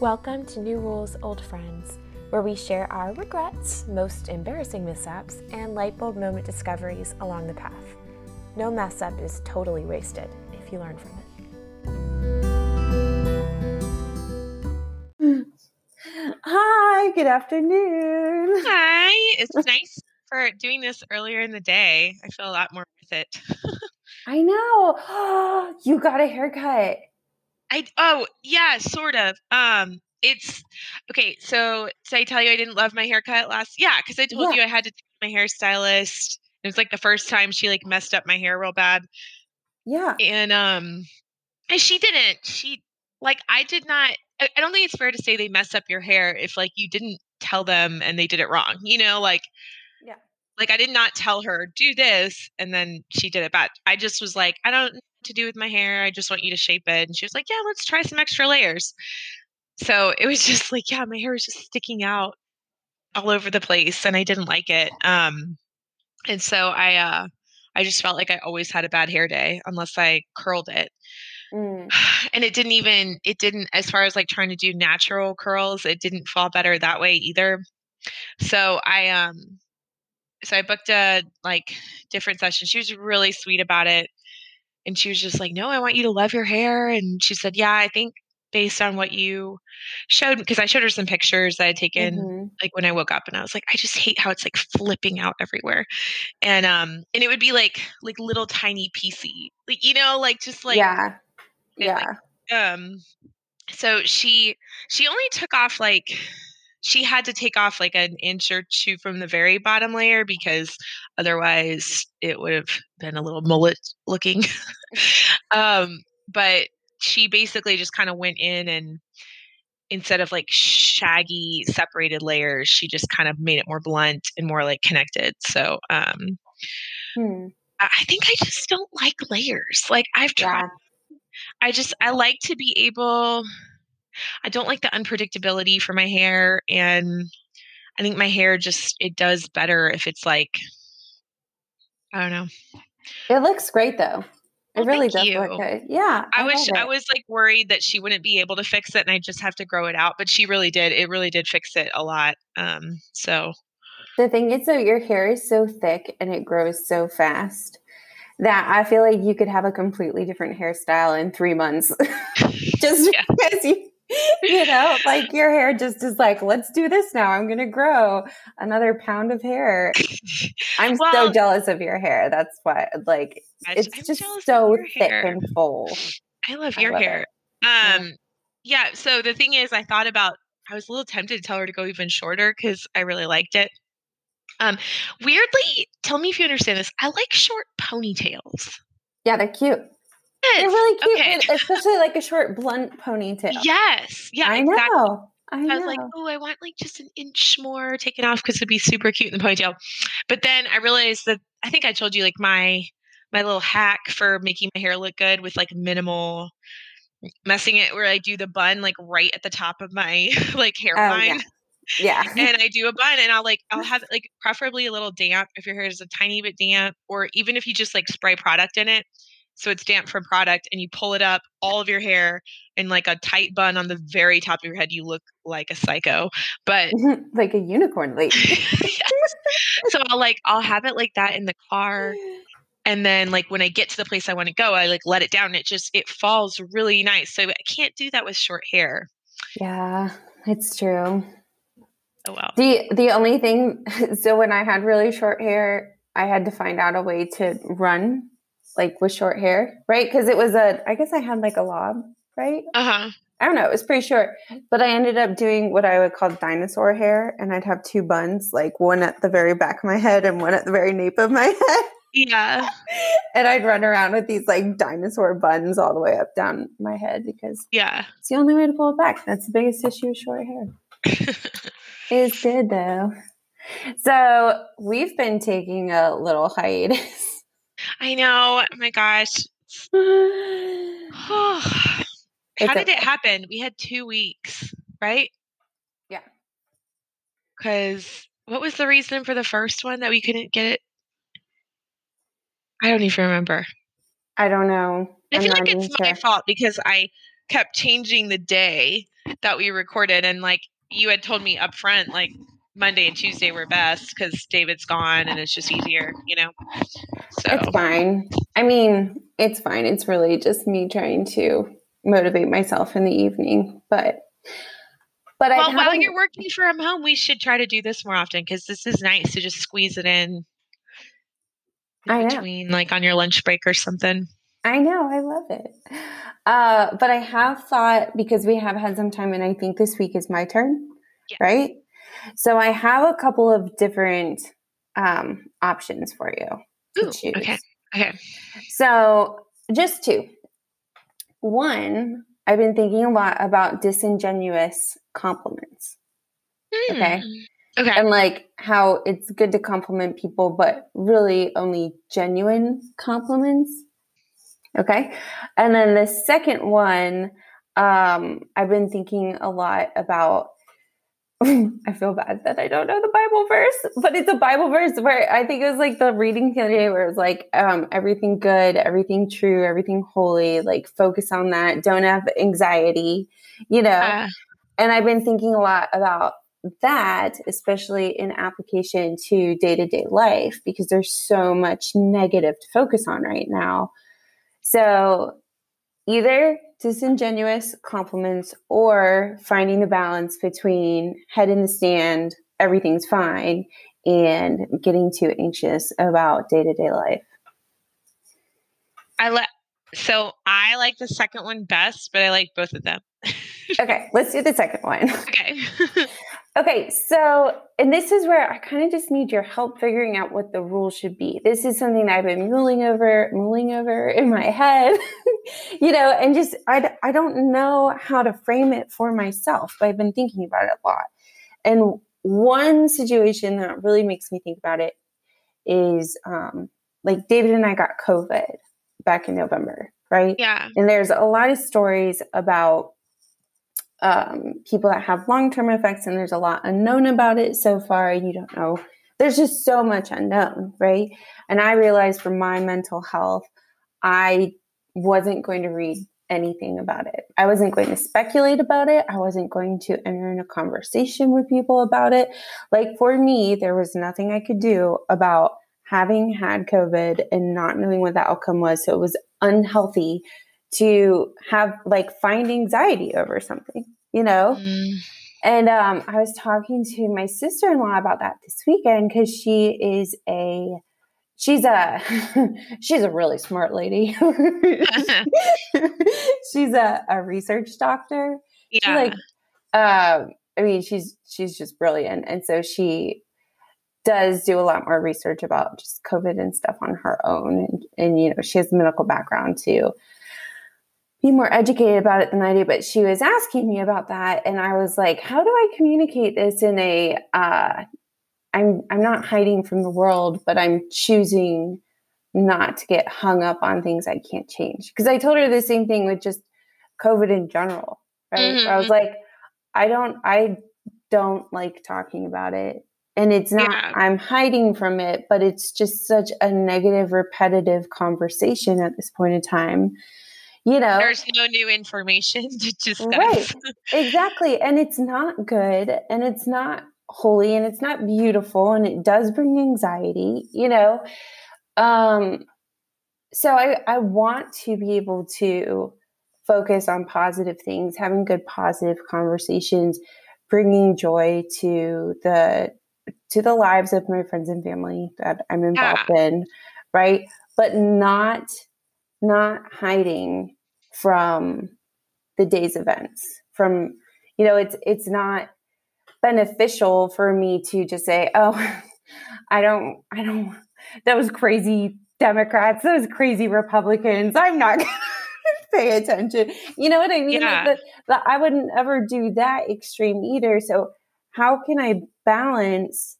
Welcome to New Rules, Old Friends, where we share our regrets, most embarrassing mishaps, and light bulb moment discoveries along the path. No mess up is totally wasted if you learn from it. Hi, good afternoon. Hi. It's nice for doing this earlier in the day. I feel a lot more with it. I know. you got a haircut. I oh yeah, sort of. Um, it's okay. So did I tell you I didn't love my haircut last? Yeah, because I told Yeah. you I had to tell my hairstylist. It was like the first time she like messed up my hair real bad, Yeah. and um, and she didn't. She like I did not. I, I don't think it's fair to say they mess up your hair if like you didn't tell them and they did it wrong. You know, like Yeah. like I did not tell her do this and then she did it bad. I just was like, I don't to do with my hair. I just want you to shape it. And she was like, Yeah, let's try some extra layers. So it was just like, yeah, my hair was just sticking out all over the place and I didn't like it. Um and so I uh I just felt like I always had a bad hair day unless I curled it. Mm. And it didn't even it didn't as far as like trying to do natural curls, it didn't fall better that way either. So I um so I booked a like different session. She was really sweet about it. And she was just like, "No, I want you to love your hair." And she said, "Yeah, I think based on what you showed because I showed her some pictures that I had taken Mhm. like when I woke up and I was like, I just hate how it's like flipping out everywhere. And um and it would be like like little tiny piecey. Like you know, like just like yeah. it, like, Yeah. um so she she only took off like she had to take off like an inch or two from the very bottom layer because otherwise it would have been a little mullet looking um but she basically just kind of went in and instead of like shaggy separated layers she just kind of made it more blunt and more like connected so um Hmm. i think i just don't like layers like i've tried Yeah. I just I like to be able I don't like the unpredictability for my hair and I think my hair just it does better if it's like I don't know. It looks great though. It Well, really does look good. Yeah. I was love I was like worried that she wouldn't be able to fix it and I just have to grow it out, but she really did. It really did fix it a lot. Um so The thing is, though, your hair is so thick and it grows so fast that I feel like you could have a completely different hairstyle in three months. just Yeah. because you, you know, like your hair just is like, let's do this now. I'm going to grow another pound of hair. I'm so jealous of your hair. That's why, like, I'm it's just so thick hair. and full. I love I your love hair. it. Yeah. Um yeah, so the thing is I thought about I was a little tempted to tell her to go even shorter cuz I really liked it. Um weirdly, tell me if you understand this. I like short ponytails. Yeah, they're cute. They're really cute, okay. and especially like a short, blunt ponytail. Yes. Yeah, I exactly. know. I I was like, oh, I want like just an inch more taken off because it'd be super cute in the ponytail. But then I realized that I think I told you like my my little hack for making my hair look good with like minimal messing it where I do the bun like right at the top of my like Oh, hairline. yeah. and I do a bun and I'll like I'll have it like preferably a little damp if your hair is a tiny bit damp, or even if you just like spray product in it. So it's damp from product and you pull it up, all of your hair in like a tight bun on the very top of your head, you look like a psycho. But like a unicorn lady. Yes. so I'll like I'll have it like that in the car. And then like when I get to the place I want to go, I like let it down. It just it falls really nice. So I can't do that with short hair. Yeah, it's true. Oh well. The the only thing so when I had really short hair, I had to find out a way to run like with short hair, right? Because it was a I guess I had like a lob, right? Uh-huh. I don't know, it was pretty short. But I ended up doing what I would call dinosaur hair, and I'd have two buns, like one at the very back of my head and one at the very nape of my head. Yeah. and I'd run around with these like dinosaur buns all the way up down my head because Yeah. it's the only way to pull it back. That's the biggest issue with short hair. It's good though. So we've been taking a little hiatus. I know. Oh my gosh. How It's did it happen? We had two weeks, right? Yeah. Because what was the reason for the first one that we couldn't get it? I don't even remember. I don't know. I feel like it's my sure. fault because I kept changing the day that we recorded and like you had told me up front like Monday and Tuesday were best because David's gone and it's just easier, you know. So it's fine. I mean, it's fine. It's really just me trying to motivate myself in the evening. But but I well, while you're working from home, we should try to do this more often because this is nice to just squeeze it in, between, know. like on your lunch break or something. I know, I love it. Uh, but I have thought because we have had some time, and I think this week is my turn, right? So I have a couple of different um, options for you to Ooh, choose. Okay. Okay. So just two. One, I've been thinking a lot about disingenuous compliments. Mm. Okay. Okay. And like how it's good to compliment people, but really only genuine compliments. Okay. And then the second one, um, I've been thinking a lot about I feel bad that I don't know the Bible verse, but it's a Bible verse where I think it was like the reading today where it's like um, everything good, everything true, everything holy, like focus on that. Don't have anxiety, you know. Uh. And I've been thinking a lot about that, especially in application to day to day life, because there's so much negative to focus on right now. So either disingenuous compliments or finding the balance between head in the sand, everything's fine, and getting too anxious about day to day life. I let so I like the second one best, but I like both of them. okay, let's do the second one. Okay. Okay, so, and this is where I kind of just need your help figuring out what the rule should be. This is something that I've been mulling over, mulling over in my head, you know, and just, I, I don't know how to frame it for myself, but I've been thinking about it a lot. And one situation that really makes me think about it is um, like David and I got COVID back in November, right? Yeah. And there's a lot of stories about um, people that have long term effects, and there's a lot unknown about it so far. You don't know. There's just so much unknown, right? And I realized for my mental health, I wasn't going to read anything about it. I wasn't going to speculate about it. I wasn't going to enter in a conversation with people about it. Like for me, there was nothing I could do about having had COVID and not knowing what the outcome was. So it was unhealthy to have like find anxiety over something, you know? Mm. And um, I was talking to my sister in law about that this weekend because she is a she's a she's a really smart lady. she's a, a research doctor. Yeah. She like um I mean she's she's just brilliant. And so she does do a lot more research about just COVID and stuff on her own. And, and you know, she has a medical background too be more educated about it than I do, but she was asking me about that, and I was like, "How do I communicate this in a? Uh, I'm I'm not hiding from the world, but I'm choosing not to get hung up on things I can't change." Because I told her the same thing with just COVID in general, right? Mm-hmm. I was like, I don't I don't like talking about it. And it's not, yeah. I'm hiding from it, but it's just such a negative, repetitive conversation at this point in time you know? There's no new information to discuss right. Exactly and it's not good and it's not holy and it's not beautiful and it does bring anxiety you know? Um so i i want to be able to focus on positive things having good positive conversations bringing joy to the to the lives of my friends and family that i'm involved yeah. in right? But not not hiding from the day's events from you know it's it's not beneficial for me to just say oh i don't i don't those crazy democrats those crazy republicans i'm not gonna pay attention. You know what i mean? Yeah. like that i wouldn't ever do that extreme either. So how can i balance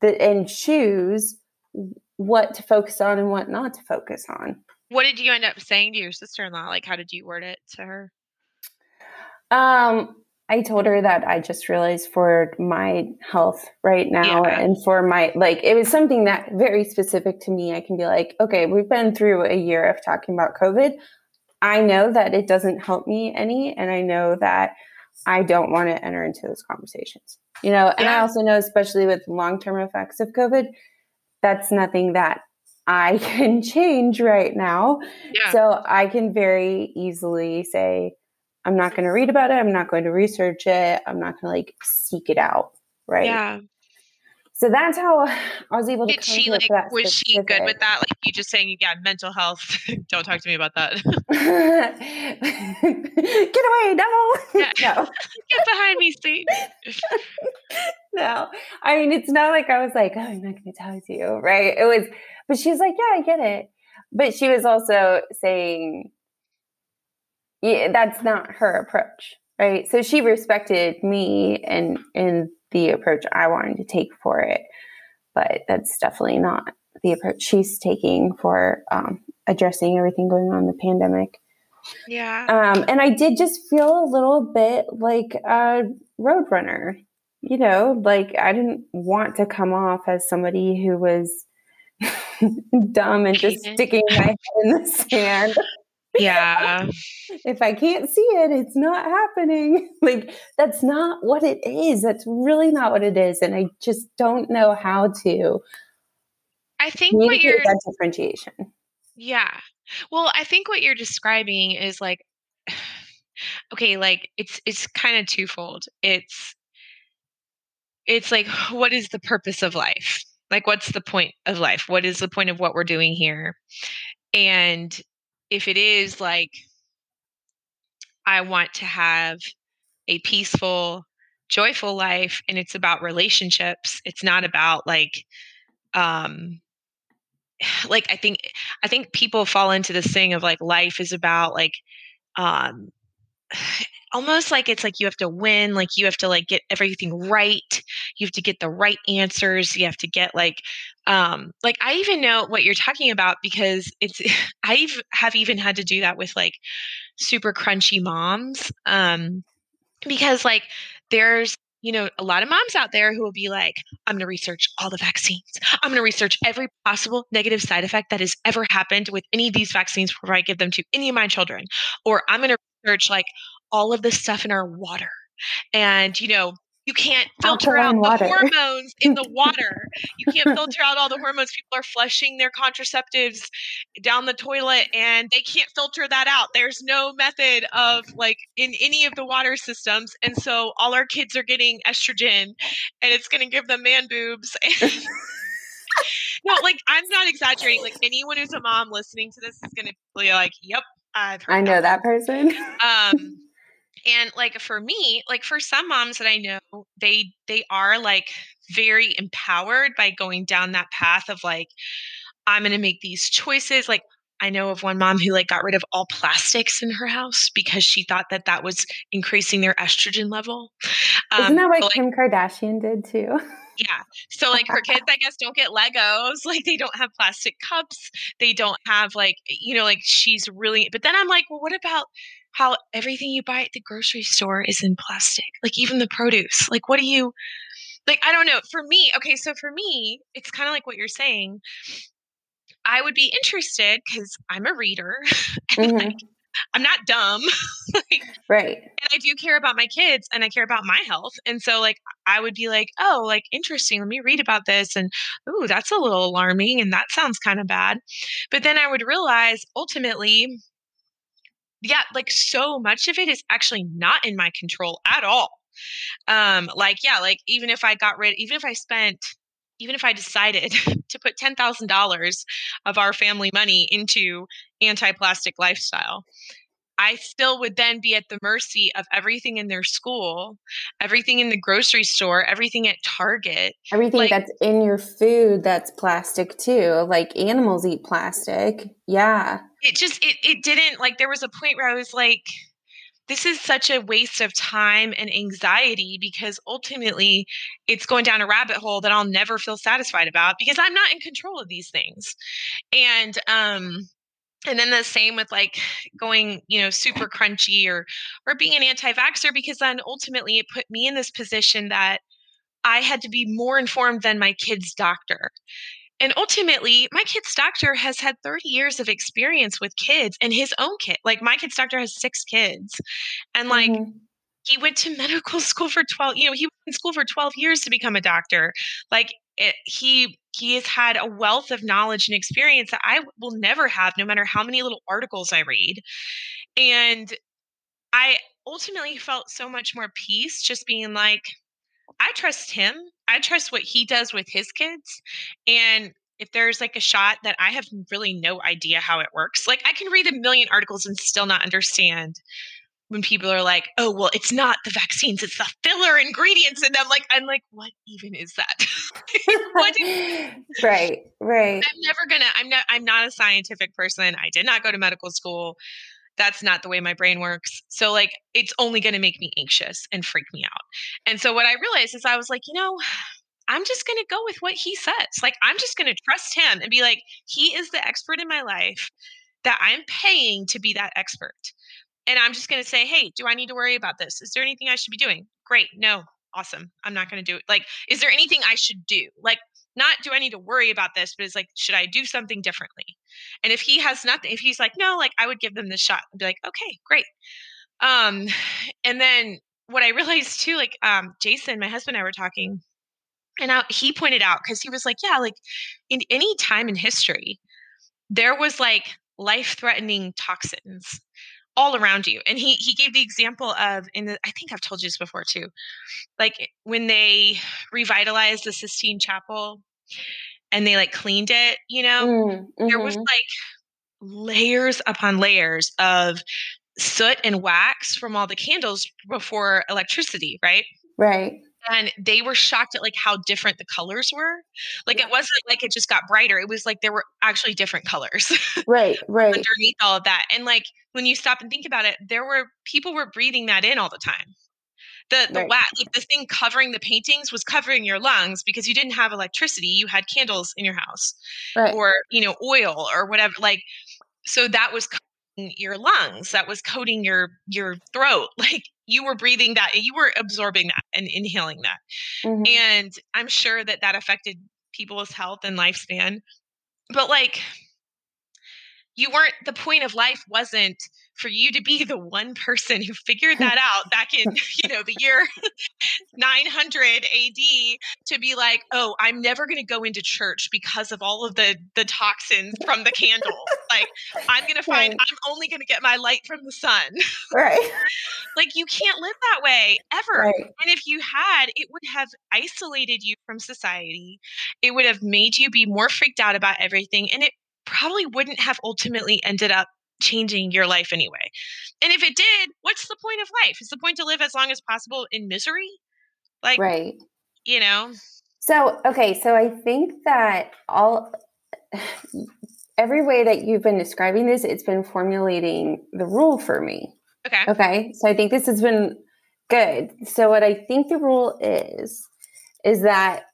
the and choose what to focus on and what not to focus on what did you end up saying to your sister-in-law? Like, how did you word it to her? Um, I told her that I just realized for my health right now yeah. and for my like it was something that very specific to me. I can be like, okay, we've been through a year of talking about COVID. I know that it doesn't help me any, and I know that I don't want to enter into those conversations. You know, and yeah. I also know, especially with long term effects of COVID, that's nothing that I can change right now. Yeah. So I can very easily say, I'm not going to read about it. I'm not going to research it. I'm not going to like seek it out. Right. Yeah. So that's how I was able to. Did she like? Was she good with that? Like you just saying, yeah, mental health. Don't talk to me about that. Get away, devil! Yeah. No. Get behind me, Satan. no, I mean it's not like I was like, oh, I'm not going to talk to you, right? It was, but she was like, yeah, I get it. But she was also saying, yeah, that's not her approach, right? So she respected me and and the approach I wanted to take for it. But that's definitely not the approach she's taking for um, addressing everything going on in the pandemic. Yeah. Um, and I did just feel a little bit like a roadrunner, you know, like I didn't want to come off as somebody who was dumb and just sticking my head in the sand yeah. if I can't see it, it's not happening. Like, that's not what it is. That's really not what it is. And I just don't know how to. I think what you're. That differentiation. Yeah. Well, I think what you're describing is like, okay, like it's it's kind of twofold. It's it's like what is the purpose of life? Like what's the point of life? What is the point of what we're doing here? And if it is like I want to have a peaceful, joyful life and it's about relationships, it's not about like um like I think I think people fall into this thing of like life is about like um almost like it's like you have to win like you have to like get everything right you have to get the right answers you have to get like um like i even know what you're talking about because it's i've have even had to do that with like super crunchy moms um because like there's you know, a lot of moms out there who will be like, I'm going to research all the vaccines. I'm going to research every possible negative side effect that has ever happened with any of these vaccines before I give them to any of my children. Or I'm going to research like all of the stuff in our water. And, you know, you can't filter out the water. hormones in the water. You can't filter out all the hormones. People are flushing their contraceptives down the toilet and they can't filter that out. There's no method of like in any of the water systems. And so all our kids are getting estrogen and it's going to give them man boobs. no, like I'm not exaggerating. Like anyone who's a mom listening to this is going to be like, yep, i know that, that. person. um, and like for me like for some moms that i know they they are like very empowered by going down that path of like i'm going to make these choices. Like i know of one mom who like got rid of all plastics in her house because she thought that that was increasing their estrogen level. Isn't that um, what like, kim kardashian did too yeah. So like her kids, I guess, don't get Legos. Like they don't have plastic cups. They don't have like, you know, like she's really but then I'm like, well, what about how everything you buy at the grocery store is in plastic. Like even the produce. Like what do you like I don't know. For me, okay, so for me, it's kind of like what you're saying. I would be interested cuz I'm a reader and mm-hmm. like I'm not dumb. like, right. And I do care about my kids and I care about my health. And so like I would be like, oh, like interesting. Let me read about this. And ooh, that's a little alarming and that sounds kind of bad. But then I would realize ultimately yeah, like so much of it is actually not in my control at all. Um, like, yeah, like even if I got rid, even if I spent, even if I decided to put $10,000 of our family money into anti plastic lifestyle, I still would then be at the mercy of everything in their school, everything in the grocery store, everything at Target. Everything like, that's in your food that's plastic too. Like animals eat plastic. Yeah. It just it it didn't like there was a point where I was like this is such a waste of time and anxiety because ultimately it's going down a rabbit hole that I'll never feel satisfied about because I'm not in control of these things. And um and then the same with like going you know super crunchy or or being an anti-vaxxer because then ultimately it put me in this position that i had to be more informed than my kid's doctor and ultimately, my kid's doctor has had 30 years of experience with kids and his own kid. Like my kid's doctor has six kids. And like mm-hmm. he went to medical school for 12, you know, he was in school for 12 years to become a doctor. Like it, he he has had a wealth of knowledge and experience that I will never have no matter how many little articles I read. And I ultimately felt so much more peace just being like I trust him. I trust what he does with his kids. And if there's like a shot that I have really no idea how it works, like I can read a million articles and still not understand when people are like, "Oh, well, it's not the vaccines; it's the filler ingredients." And I'm like, I'm like, what even is that? right, right. I'm never gonna. I'm not. I'm not a scientific person. I did not go to medical school that's not the way my brain works. So like it's only going to make me anxious and freak me out. And so what I realized is I was like, you know, I'm just going to go with what he says. Like I'm just going to trust him and be like he is the expert in my life that I'm paying to be that expert. And I'm just going to say, "Hey, do I need to worry about this? Is there anything I should be doing?" Great. No. Awesome. I'm not going to do it. Like is there anything I should do? Like not do I need to worry about this, but it's like, should I do something differently? And if he has nothing, if he's like, no, like I would give them the shot, I'd be like, okay, great. Um, and then what I realized too, like um, Jason, my husband and I were talking, and I, he pointed out because he was like, yeah, like in any time in history, there was like life-threatening toxins all around you. And he he gave the example of in the I think I've told you this before too. Like when they revitalized the Sistine Chapel and they like cleaned it, you know, mm, mm-hmm. there was mm-hmm. like layers upon layers of soot and wax from all the candles before electricity, right? Right. And they were shocked at like how different the colors were. Like yeah. it wasn't like it just got brighter. It was like there were actually different colors. Right, right. underneath all of that. And like when you stop and think about it, there were people were breathing that in all the time the the right. wax like the thing covering the paintings was covering your lungs because you didn't have electricity you had candles in your house right. or you know oil or whatever like so that was coating your lungs that was coating your your throat like you were breathing that you were absorbing that and inhaling that mm-hmm. and i'm sure that that affected people's health and lifespan but like you weren't the point of life wasn't for you to be the one person who figured that out back in you know the year 900 AD to be like oh I'm never going to go into church because of all of the the toxins from the candle like I'm going to find right. I'm only going to get my light from the sun. Right. Like you can't live that way ever. Right. and if you had it would have isolated you from society. It would have made you be more freaked out about everything and it probably wouldn't have ultimately ended up changing your life anyway. And if it did, what's the point of life? Is the point to live as long as possible in misery? Like, right. You know? So, okay. So I think that all, every way that you've been describing this, it's been formulating the rule for me. Okay. Okay. So I think this has been good. So what I think the rule is, is that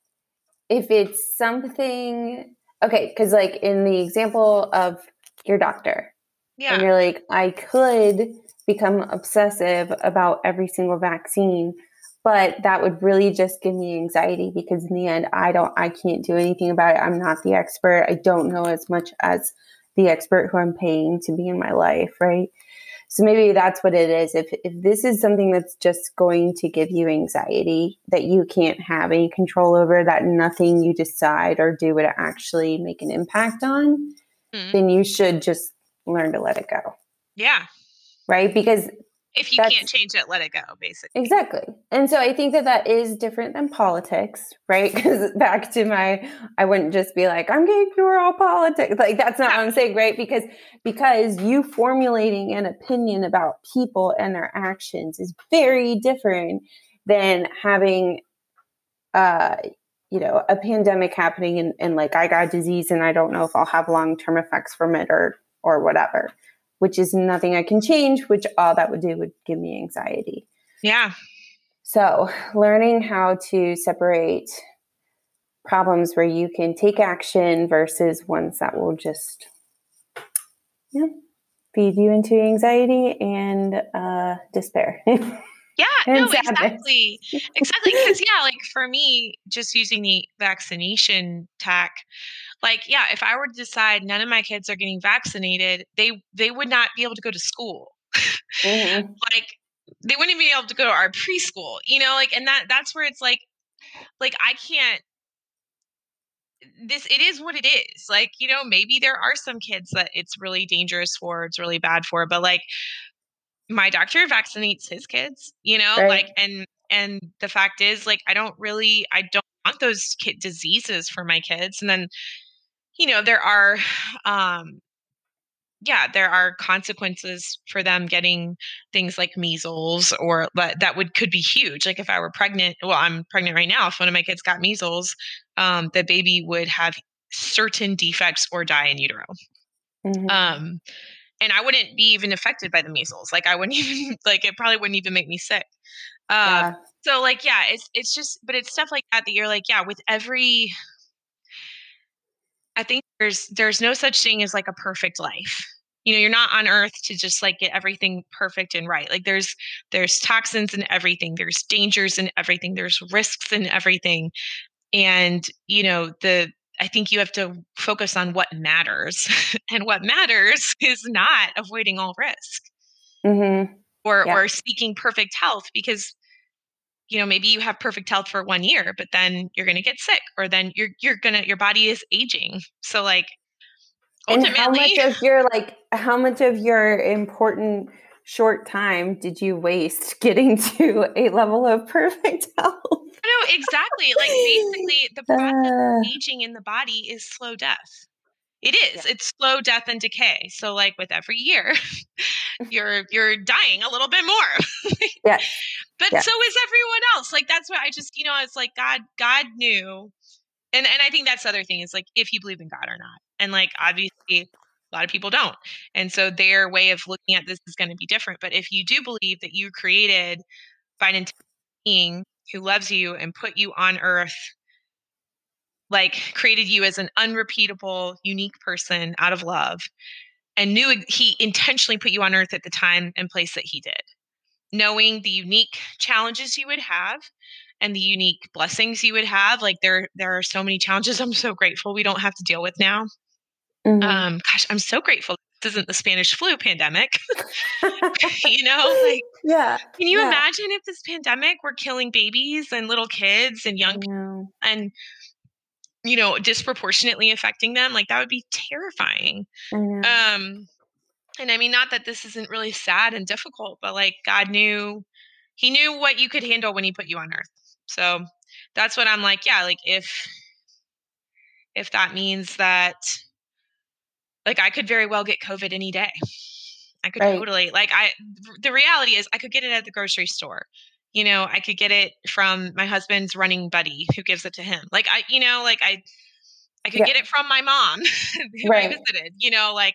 if it's something, okay, because like in the example of your doctor, yeah. And you're like, I could become obsessive about every single vaccine, but that would really just give me anxiety because in the end, I don't, I can't do anything about it. I'm not the expert. I don't know as much as the expert who I'm paying to be in my life, right? So maybe that's what it is. If if this is something that's just going to give you anxiety that you can't have any control over, that nothing you decide or do would actually make an impact on, mm-hmm. then you should just learn to let it go. Yeah. Right? Because if you can't change it, let it go, basically. Exactly. And so I think that that is different than politics, right? Because back to my, I wouldn't just be like, I'm going to ignore all politics. Like that's not yeah. what I'm saying, right? Because because you formulating an opinion about people and their actions is very different than having, uh, you know, a pandemic happening and, and like I got disease and I don't know if I'll have long term effects from it or or whatever, which is nothing I can change, which all that would do would give me anxiety. Yeah. So, learning how to separate problems where you can take action versus ones that will just yeah, feed you into anxiety and uh, despair. Yeah, no, exactly. Exactly. Because, yeah, like for me, just using the vaccination tack, like yeah if i were to decide none of my kids are getting vaccinated they they would not be able to go to school mm-hmm. like they wouldn't be able to go to our preschool you know like and that that's where it's like like i can't this it is what it is like you know maybe there are some kids that it's really dangerous for it's really bad for but like my doctor vaccinates his kids you know right. like and and the fact is like i don't really i don't want those kid diseases for my kids and then you know there are um yeah there are consequences for them getting things like measles or but that would could be huge like if i were pregnant well i'm pregnant right now if one of my kids got measles um, the baby would have certain defects or die in utero mm-hmm. um, and i wouldn't be even affected by the measles like i wouldn't even like it probably wouldn't even make me sick uh, yeah. so like yeah it's it's just but it's stuff like that that you're like yeah with every I think there's there's no such thing as like a perfect life. You know, you're not on earth to just like get everything perfect and right. Like there's there's toxins in everything, there's dangers in everything, there's risks in everything. And, you know, the I think you have to focus on what matters. and what matters is not avoiding all risk. Mm-hmm. Or yeah. or seeking perfect health because you know maybe you have perfect health for one year but then you're going to get sick or then you're you're going to your body is aging. So like ultimately and how much of your like how much of your important short time did you waste getting to a level of perfect health? No exactly like basically the process uh, of aging in the body is slow death it is. Yeah. It's slow death and decay. So like with every year, you're you're dying a little bit more. yeah. But yeah. so is everyone else. Like that's what I just, you know, it's like God God knew. And and I think that's the other thing is like if you believe in God or not. And like obviously a lot of people don't. And so their way of looking at this is going to be different. But if you do believe that you created by an being who loves you and put you on earth like created you as an unrepeatable, unique person out of love and knew he intentionally put you on earth at the time and place that he did. Knowing the unique challenges you would have and the unique blessings you would have. Like there there are so many challenges I'm so grateful we don't have to deal with now. Mm-hmm. Um gosh, I'm so grateful this isn't the Spanish flu pandemic. you know, like yeah. Can you yeah. imagine if this pandemic were killing babies and little kids and young people and you know, disproportionately affecting them, like that would be terrifying. Um, and I mean, not that this isn't really sad and difficult, but like God knew, He knew what you could handle when He put you on earth. So that's what I'm like, yeah, like if, if that means that, like, I could very well get COVID any day. I could right. totally, like, I, the reality is, I could get it at the grocery store you know i could get it from my husband's running buddy who gives it to him. Like i you know like i i could yeah. get it from my mom who right. i visited you know like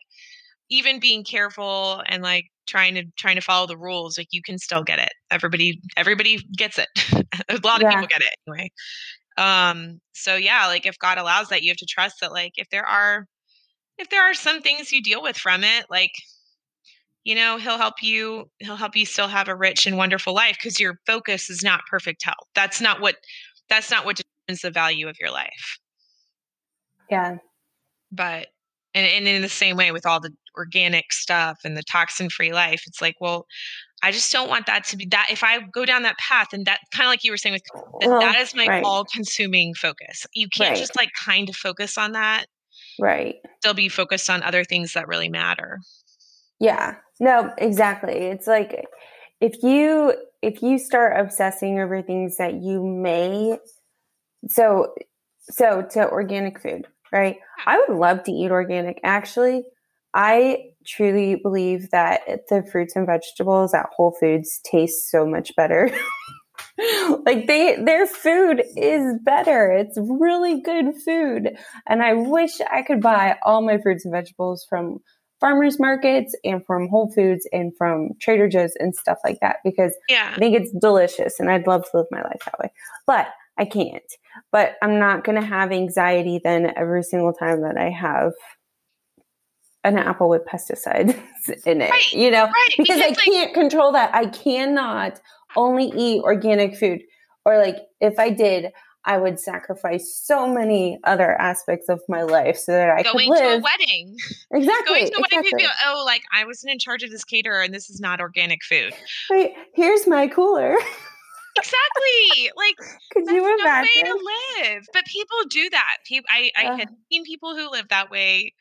even being careful and like trying to trying to follow the rules like you can still get it. Everybody everybody gets it. A lot of people get it anyway. Um so yeah like if god allows that you have to trust that like if there are if there are some things you deal with from it like you know he'll help you he'll help you still have a rich and wonderful life because your focus is not perfect health. That's not what that's not what determines the value of your life. Yeah. But and, and in the same way with all the organic stuff and the toxin free life it's like well i just don't want that to be that if i go down that path and that kind of like you were saying with that, well, that is my right. all consuming focus. You can't right. just like kind of focus on that right. still be focused on other things that really matter yeah. No, exactly. It's like if you if you start obsessing over things that you may so so to organic food, right? I would love to eat organic. Actually, I truly believe that the fruits and vegetables at Whole Foods taste so much better. like they their food is better. It's really good food. And I wish I could buy all my fruits and vegetables from farmers markets and from Whole Foods and from Trader Joe's and stuff like that because yeah. I think it's delicious and I'd love to live my life that way. But I can't. But I'm not going to have anxiety then every single time that I have an apple with pesticides in it, right, you know, right, because, because, I can't control that. I cannot only eat organic food. Or like if I did, I would sacrifice so many other aspects of my life so that I going could live. to a wedding. Exactly. Going to a wedding, people, oh, like I wasn't in charge of this caterer, and this is not organic food. Wait, here's my cooler. Exactly. Like Could you no imagine? way to live. But people do that. People, I, I Ugh. had seen people who live that way.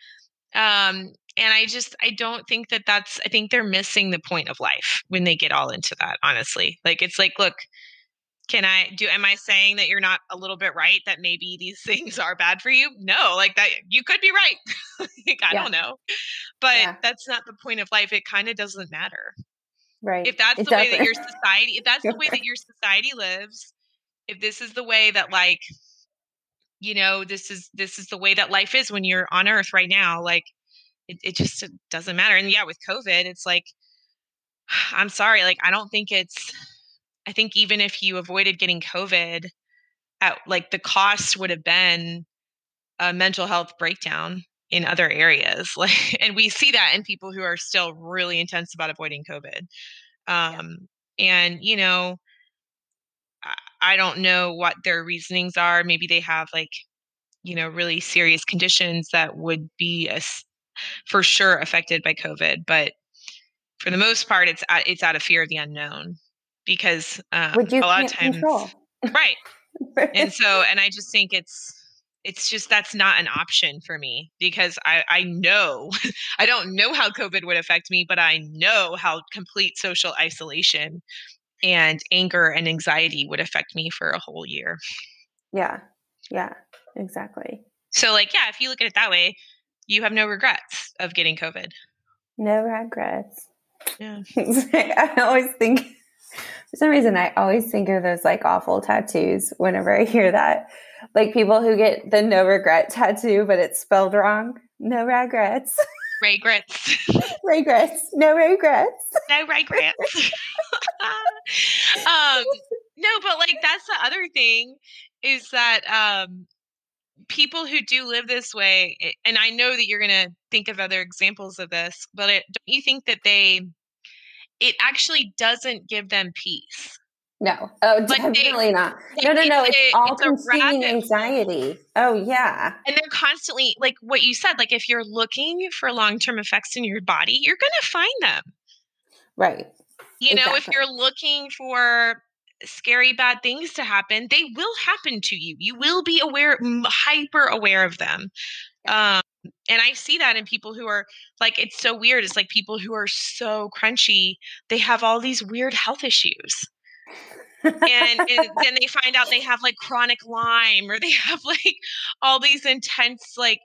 Um, and I just, I don't think that that's, I think they're missing the point of life when they get all into that, honestly. Like, it's like, look, can I do, am I saying that you're not a little bit right that maybe these things are bad for you? No, like that, you could be right. like, I Yeah. don't know. But Yeah. that's not the point of life. It kind of doesn't matter right. if that's It the way that your society if that's the way that your society lives if this is the way that like you know this is this is the way that life is when you're on earth right now like it, it just doesn't matter and yeah with covid it's like i'm sorry like i don't think it's i think even if you avoided getting covid at like the cost would have been a mental health breakdown in other areas like and we see that in people who are still really intense about avoiding covid um and you know I, I don't know what their reasonings are. Maybe they have like you know really serious conditions that would be a for sure affected by covid but for the most part it's it's out of fear of the unknown because um, Which you a lot of times control. right and so and i just think it's it's just that's not an option for me because i i know i don't know how covid would affect me but i know how complete social isolation and anger and anxiety would affect me for a whole year yeah. Yeah. Exactly. so like yeah if you look at it that way you have no regrets of getting covid No regrets. yeah I always think, for some reason, I always think of those like awful tattoos whenever I hear that. Like people who get the no regret tattoo, but it's spelled wrong. No regrets. regrets regrets. No regrets. no regrets. um, no, but like that's the other thing is that um, people who do live this way, and I know that you're gonna think of other examples of this, but it, don't you think that they, it actually doesn't give them peace? No. Oh, they- definitely not. like No, no, no. it's all it's consuming anxiety. Oh, yeah. And they're constantly like what you said, like if you're looking for long term effects in your body, you're gonna find them. Right. You know, if you're looking for scary bad things to happen, they will happen to you. You will be aware, hyper aware of them. Um, and I see that in people who are like, it's so weird. It's like people who are so crunchy, they have all these weird health issues. And, and then they find out they have like chronic Lyme or they have like all these intense, like,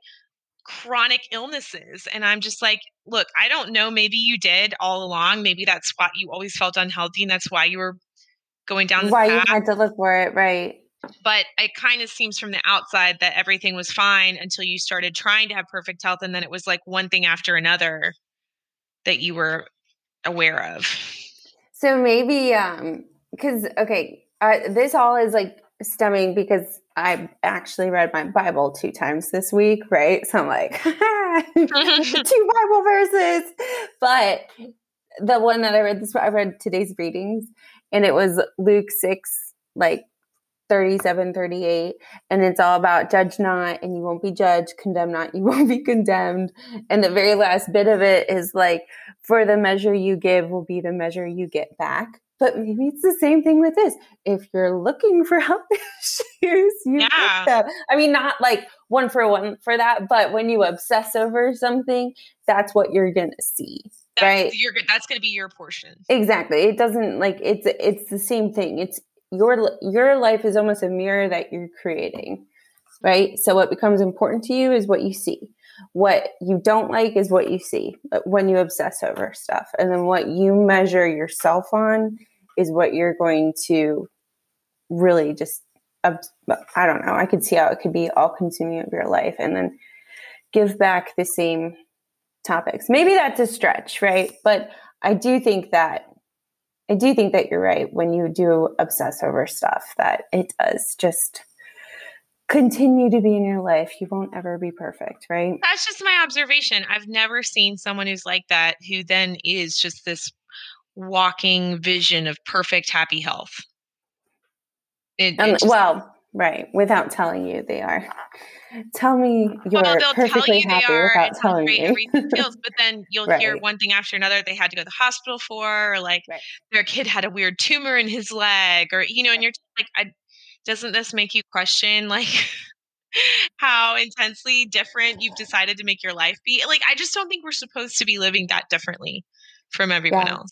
chronic illnesses and i'm just like look i don't know maybe you did all along maybe that's why you always felt unhealthy and that's why you were going down this Why you had to look for it, right? But it kind of seems from the outside that everything was fine until you started trying to have perfect health and then it was like one thing after another that you were aware of So maybe, um, because okay, uh, this all is like stemming because I actually read my Bible two times this week, right? So I'm like, two Bible verses. But the one that I read this, I read today's readings, and it was Luke six, like 37, 38, and it's all about judge not, and you won't be judged, condemn not, you won't be condemned. And the very last bit of it is like, for the measure you give will be the measure you get back. But maybe it's the same thing with this. If you're looking for health issues, you Yeah. get them. I mean, not like one for one for that, but when you obsess over something, that's what you're gonna see. that's, Right. that's going to be your portion Exactly. It doesn't like it's it's the same thing. It's your your life is almost a mirror that you're creating. Right? So what becomes important to you is what you see. What you don't like is what you see uh, when you obsess over stuff. And then what you measure yourself on is what you're going to really just I don't know. I could see how it could be all consuming of your life and then give back the same topics. Maybe that's a stretch, right? But I do think that I do think that you're right when you do obsess over stuff that it does just continue to be in your life. You won't ever be perfect, right? that's just my observation i've never seen someone who's like that who then is just this walking vision of perfect happy health it, it Um, just- well, Right. Without telling you they are. Tell me you're well, they'll perfectly tell you happy they are without telling great everything feels, but then you'll hear one thing after another they had to go to the hospital for, or like Right. their kid had a weird tumor in his leg, or you know, and you're like, I, doesn't this make you question like how intensely different you've decided to make your life be? Like, I just don't think we're supposed to be living that differently from everyone Yeah. else.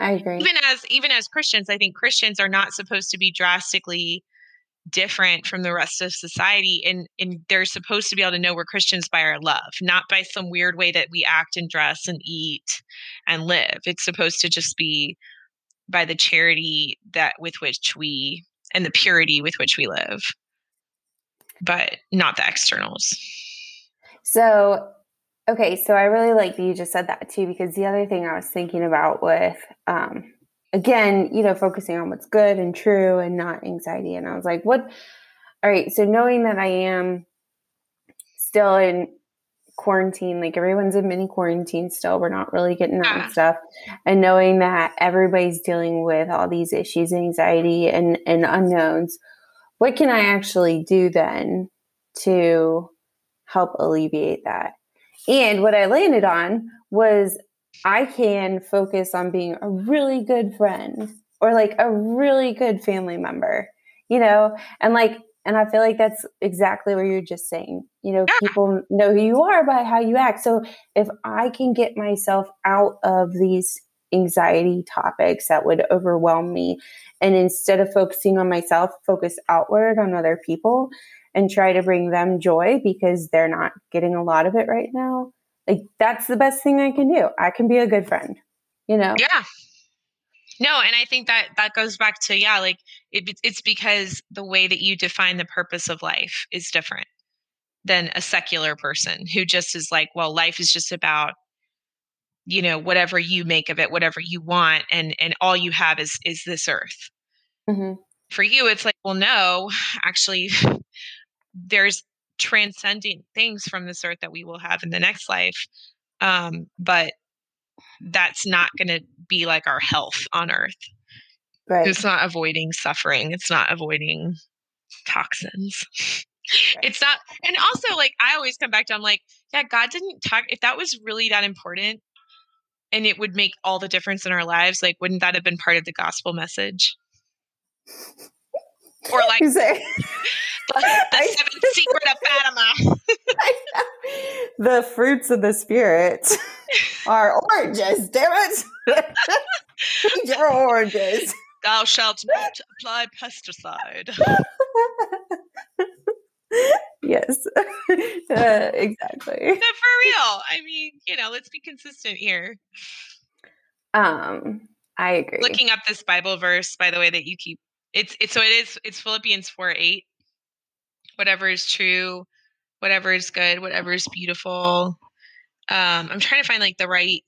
I agree. Even as even as Christians, I think Christians are not supposed to be drastically different from the rest of society and and they're supposed to be able to know we're Christians by our love, not by some weird way that we act and dress and eat and live. It's supposed to just be by the charity that with which we and the purity with which we live. But not the externals. So, okay, so I really like that you just said that too, because the other thing I was thinking about with, um, again, you know, focusing on what's good and true and not anxiety. And I was like, what? All right, so knowing that I am still in quarantine, like everyone's in mini quarantine still, we're not really getting out and stuff, and knowing that everybody's dealing with all these issues, anxiety, and, and unknowns, what can I actually do then to help alleviate that? And what I landed on was I can focus on being a really good friend or like a really good family member, you know, and like, and I feel like that's exactly what you're just saying. You know, Yeah. people know who you are by how you act. So if I can get myself out of these anxiety topics that would overwhelm me, and instead of focusing on myself, focus outward on other people and try to bring them joy because they're not getting a lot of it right now. Like that's the best thing I can do. I can be a good friend, you know? Yeah. No, and I think that that goes back to yeah, like it, it's because the way that you define the purpose of life is different than a secular person who just is like, well, life is just about you know whatever you make of it, whatever you want, and and all you have is is this earth. Mhm. For you, it's like, well, no, actually, there's transcendent things from this earth that we will have in the next life, um, but that's not going to be like our health on earth. Right. It's not avoiding suffering. It's not avoiding toxins. Right. It's not, and also like I always come back to, I'm like, yeah, God didn't talk. If that was really that important, and it would make all the difference in our lives, like wouldn't that have been part of the gospel message? Or like the, the I- seventh secret of Fatima. the fruits of the spirit are oranges, damn it. Your oranges. Thou shalt not apply pesticide. yes. Uh, exactly. No, for real. I mean, you know, let's be consistent here. Um, I agree. looking up this Bible verse, by the way, that you keep it's it's so it is it's Philippians four eight. Whatever is true, whatever is good, whatever is beautiful. Um, I'm trying to find like the right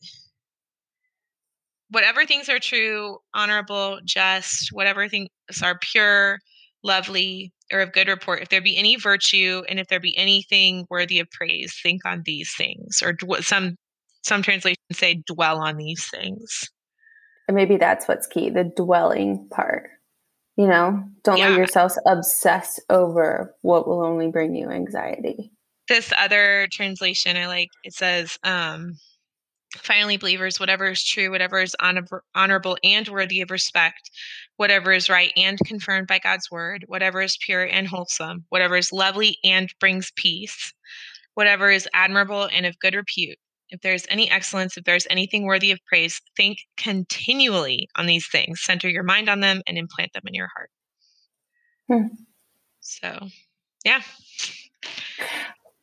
whatever things are true, honorable, just, whatever things are pure, lovely, or of good report. If there be any virtue and if there be anything worthy of praise, think on these things. Or dw- some some translations say dwell on these things. And maybe that's what's key the dwelling part. You know, don't Yeah. let yourself obsess over what will only bring you anxiety. this other translation I like it says um finally believers whatever is true whatever is honor- honorable and worthy of respect whatever is right and confirmed by God's word whatever is pure and wholesome whatever is lovely and brings peace whatever is admirable and of good repute if there's any excellence if there's anything worthy of praise think continually on these things center your mind on them and implant them in your heart Hmm. so yeah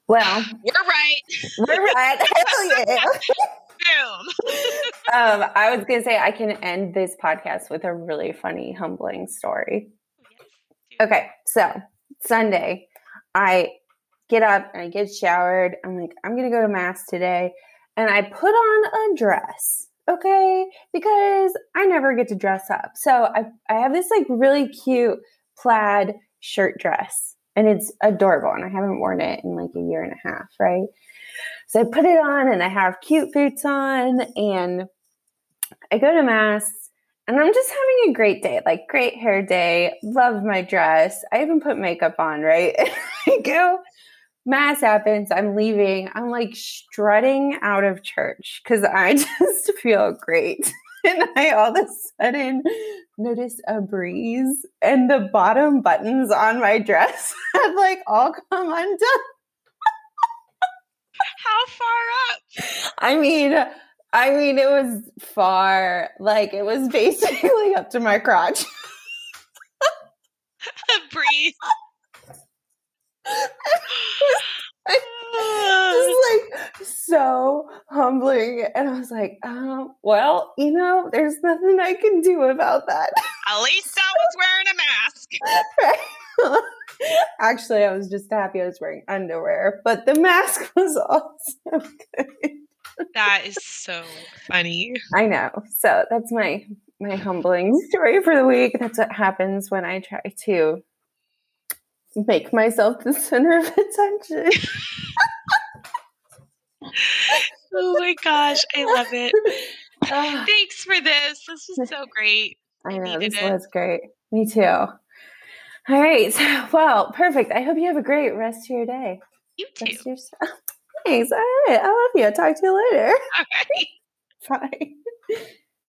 Well, we're right we're right. Hell yeah. boom Um, I was gonna say I can end this podcast with a really funny, humbling story. Okay, so Sunday, I get up and I get showered. I'm like, I'm gonna go to mass today, and I put on a dress. Okay, because I never get to dress up, so I I have this like really cute plaid shirt dress, and it's adorable, and I haven't worn it in like a year and a half, right? So I put it on, and I have cute boots on, and I go to mass and I'm just having a great day, like great hair day. Love my dress. I even put makeup on, right? I go, mass happens. I'm leaving. I'm like strutting out of church because I just feel great. and I all of a sudden notice a breeze, and the bottom buttons on my dress had like all come undone. How far up? I mean, I mean, it was far. Like it was basically up to my crotch. a breeze. Just like so humbling. And I was like, um, well, you know, there's nothing I can do about that. At least I was wearing a mask. Actually, I was just happy I was wearing underwear, but the mask was also good. That is so funny. I know. So that's my my humbling story for the week. That's what happens when I try to make myself the center of attention. oh my gosh, I love it. Uh, Thanks for this. This was so great. I know, this it. was great. Me too. All right. Well, perfect. I hope you have a great rest of your day. You too. Thanks. All right. I love you. I'll talk to you later. All right. Bye.